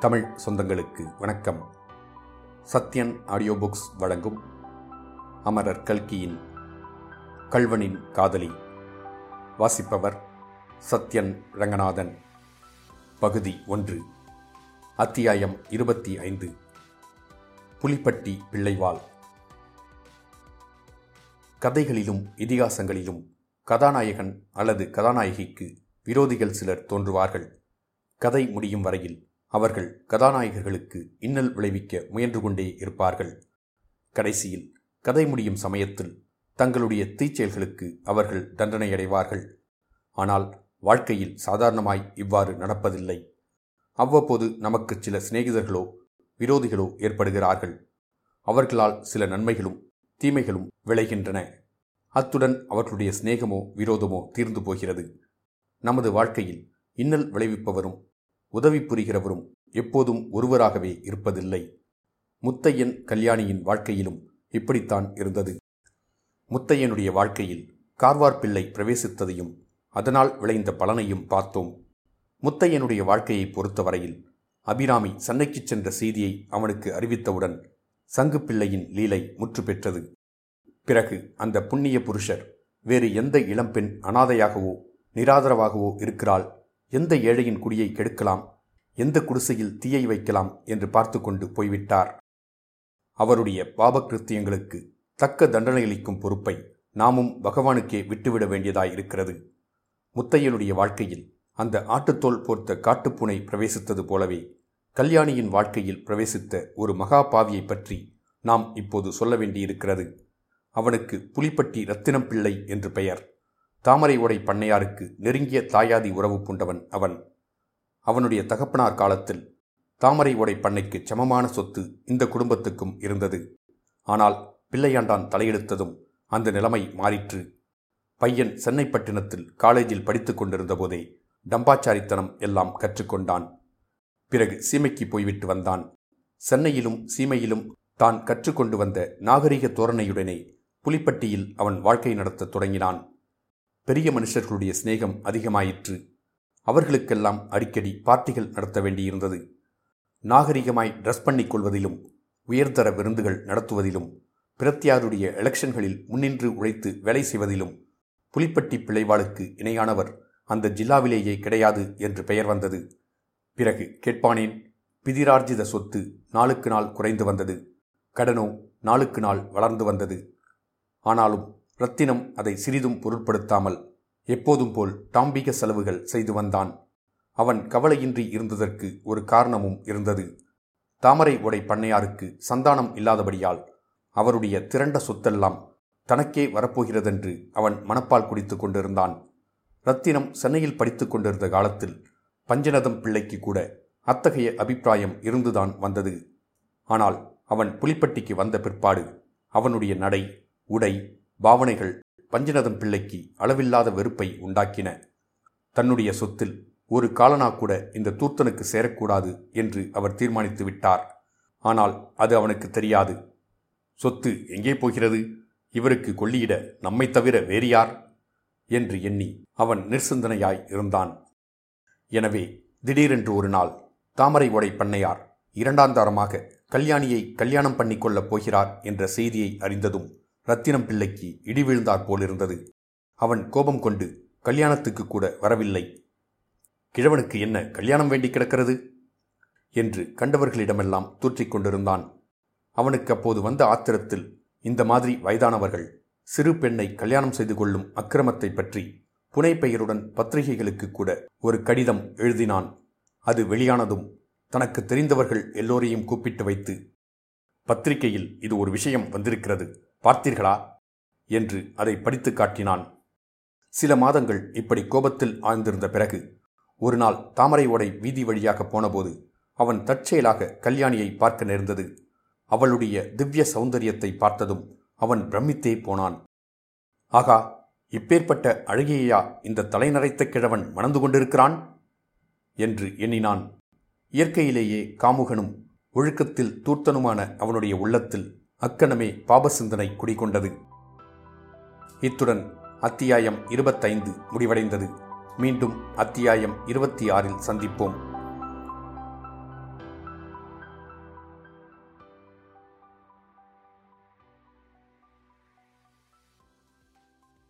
தமிழ் சொந்தங்களுக்கு வணக்கம். Sathyan audio books வழங்கும் அமரர் கல்கியின் கல்வனின் காதலி. வாசிப்பவர் சத்யன் ரங்கநாதன். பகுதி ஒன்று. அத்தியாயம் இருபத்தி ஐந்து. புலிப்பட்டி பிள்ளைவாள். கதைகளிலும் இதிகாசங்களிலும் கதாநாயகன் அல்லது கதாநாயகிக்கு விரோதிகள் சிலர் தோன்றுவார்கள். கதை முடியும் வரையில் அவர்கள் கதாநாயகர்களுக்கு இன்னல் விளைவிக்க முயன்று கொண்டே இருப்பார்கள். கடைசியில் கதை முடியும் சமயத்தில் தங்களுடைய தீச்செயல்களுக்கு அவர்கள் தண்டனை அடைவார்கள் ஆனால் வாழ்க்கையில் சாதாரணமாய் இவ்வாறு நடப்பதில்லை. அவ்வப்போது நமக்கு சில சிநேகிதர்களோ விரோதிகளோ ஏற்படுகிறார்கள். அவர்களால் சில நன்மைகளும் தீமைகளும் விளைகின்றன. அத்துடன் அவர்களுடைய சிநேகமோ விரோதமோ தீர்ந்து போகிறது. நமது வாழ்க்கையில் இன்னல் விளைவிப்பவரும் உதவி புரிகிறவரும் எப்போதும் ஒருவராகவே இருப்பதில்லை. முத்தையன் கல்யாணியின் வாழ்க்கையிலும் இப்படித்தான் இருந்தது. முத்தையனுடைய வாழ்க்கையில் கார்வார் பிள்ளை பிரவேசித்ததையும் அதனால் விளைந்த பலனையும் பார்த்தோம். முத்தையனுடைய வாழ்க்கையை பொறுத்தவரையில் அபிராமி சென்னைக்குச் சென்ற செய்தியை அவனுக்கு அறிவித்தவுடன் சங்கு பிள்ளையின் லீலை முற்று பெற்றது. பிறகு அந்த புண்ணிய புருஷர் வேறு எந்த இளம்பெண் அனாதையாகவோ நிராதரவாகவோ இருக்கிறாள் எந்த ஏழையின் குடியை கெடுக்கலாம்? எந்த குடிசையில் தீயை வைக்கலாம்? என்று பார்த்து கொண்டு போய்விட்டார். அவருடைய பாபகிருத்தியங்களுக்கு தக்க தண்டனையளிக்கும் பொறுப்பை நாமும் பகவானுக்கே விட்டுவிட வேண்டியதாயிருக்கிறது. முத்தையனுடைய வாழ்க்கையில் அந்த ஆட்டுத்தோல் போர்த்த காட்டுப்புனை பிரவேசித்தது போலவே கல்யாணியின் வாழ்க்கையில் பிரவேசித்த ஒரு மகா பாவியை பற்றி நாம் இப்போது சொல்ல வேண்டியிருக்கிறது. அவனுக்கு புலிப்பட்டி ரத்தினம் பிள்ளை என்று பெயர். தாமரை உடை பண்ணையாருக்கு நெருங்கிய தாயாதி உறவு பூண்டவன் அவன். அவனுடைய தகப்பனார் காலத்தில் தாமரை உடை பண்ணைக்கு சமமான சொத்து இந்த குடும்பத்துக்கும் இருந்தது. ஆனால் பிள்ளையாண்டான் தலையெடுத்ததும் அந்த நிலைமை மாறிற்று. பையன் சென்னைப்பட்டினத்தில் காலேஜில் படித்துக் கொண்டிருந்த போதே டம்பாச்சாரித்தனம் எல்லாம் கற்றுக்கொண்டான் பிறகு சீமைக்கு போய்விட்டு வந்தான். சென்னையிலும் சீமையிலும் தான் கற்றுக்கொண்டு வந்த நாகரிக தோரணையுடனே புலிப்பட்டியில் அவன் வாழ்க்கை நடத்தத் தொடங்கினான். பெரிய மனுஷர்களுடைய சிநேகம் அதிகமாயிற்று. அவர்களுக்கெல்லாம் அடிக்கடி பார்ட்டிகள் நடத்த வேண்டியிருந்தது. நாகரிகமாய் ட்ரெஸ் பண்ணிக் கொள்வதிலும் உயர்தர விருந்துகள் நடத்துவதிலும் பிரத்தியாருடைய எலெக்ஷன்களில் முன்னின்று உழைத்து வேலை செய்வதிலும் புலிப்பட்டி பிள்ளைவாளுக்கு இணையானவர் அந்த ஜில்லாவிலேயே கிடையாது என்று பெயர் வந்தது. பிறகு கேட்பானேன் பிதிரார்ஜித சொத்து நாளுக்கு நாள் குறைந்து வந்தது. கடனோ நாளுக்கு நாள் வளர்ந்து வந்தது. ஆனாலும் ரத்தினம் அதை சிறிதும் பொருட்படுத்தாமல் எப்போதும் போல் டாம்பிக செலவுகள் செய்து வந்தான். அவன் கவலையின்றி இருந்ததற்கு ஒரு காரணமும் இருந்தது. தாமரை உடை பண்ணையாருக்கு சந்தானம் இல்லாதபடியால் அவருடைய திரண்ட சொத்தெல்லாம் தனக்கே வரப்போகிறதென்று அவன் மனப்பால் குடித்து கொண்டிருந்தான். ரத்தினம் சென்னையில் படித்துக் கொண்டிருந்த காலத்தில் பஞ்சநதம் பிள்ளைக்கு கூட அத்தகைய அபிப்பிராயம் இருந்துதான் வந்தது. ஆனால் அவன் புலிப்பட்டிக்கு வந்த பிற்பாடு அவனுடைய நடை உடை பாவனைகள் பஞ்சநதம் பிள்ளைக்கு அளவில்லாத வெறுப்பை உண்டாக்கின. தன்னுடைய சொத்தில் ஒரு காலனா கூட இந்த தூர்த்தனுக்கு சேரக்கூடாது என்று அவர் தீர்மானித்து விட்டார். ஆனால் அது அவனுக்கு தெரியாது. சொத்து எங்கே போகிறது? இவருக்கு கொள்ளியிட நம்மை தவிர வேறு யார்? என்று எண்ணி அவன் நிர்சிந்தனையாய் இருந்தான். எனவே திடீரென்று ஒரு நாள் தாமரை உடை பண்ணையார் இரண்டாந்தாரமாக கல்யாணியை கல்யாணம் பண்ணிக்கொள்ளப் போகிறார் என்ற செய்தியை அறிந்ததும் ரத்தினம் பிள்ளைக்கு இடி விழுந்தாற் போலிருந்தது அவன் கோபம் கொண்டு கல்யாணத்துக்கு கூட வரவில்லை. கிழவனுக்கு என்ன கல்யாணம் வேண்டி கிடக்கிறது? என்று கண்டவர்களிடமெல்லாம் தூற்றிக் கொண்டிருந்தான். அவனுக்கு அப்போது வந்த ஆத்திரத்தில் இந்த மாதிரி வயதானவர்கள் சிறு பெண்ணை கல்யாணம் செய்து கொள்ளும் அக்கிரமத்தை பற்றி புனைப்பெயருடன் பத்திரிகைகளுக்கு கூட ஒரு கடிதம் எழுதினான். அது வெளியானதும் தனக்கு தெரிந்தவர்கள் எல்லோரையும் கூப்பிட்டு வைத்து பத்திரிகையில் இது ஒரு விஷயம் வந்திருக்கிறது. பார்த்தீர்களா? என்று அதை படித்து காட்டினான். சில மாதங்கள் இப்படி கோபத்தில் ஆழ்ந்திருந்த பிறகு ஒரு நாள் தாமரை ஓடை வீதி வழியாக போனபோது அவன் தற்செயலாக கல்யாணியை பார்க்க நேர்ந்தது. அவளுடைய திவ்ய சௌந்தரியத்தை பார்த்ததும் அவன் பிரமித்தே போனான். ஆகா இப்பேற்பட்ட அழகியையா இந்த தலைநரைத்த கிழவன் மணந்து கொண்டிருக்கிறான்? என்று எண்ணினான். இயற்கையிலேயே காமுகனும் ஒழுக்கத்தில் தூர்த்தனுமான அவனுடைய உள்ளத்தில் அக்கணமே பாபசிந்தனை குடிகொண்டது. இத்துடன் அத்தியாயம் இருபத்தைந்து முடிவடைந்தது. மீண்டும் அத்தியாயம் இருபத்தி ஆறில் சந்திப்போம்.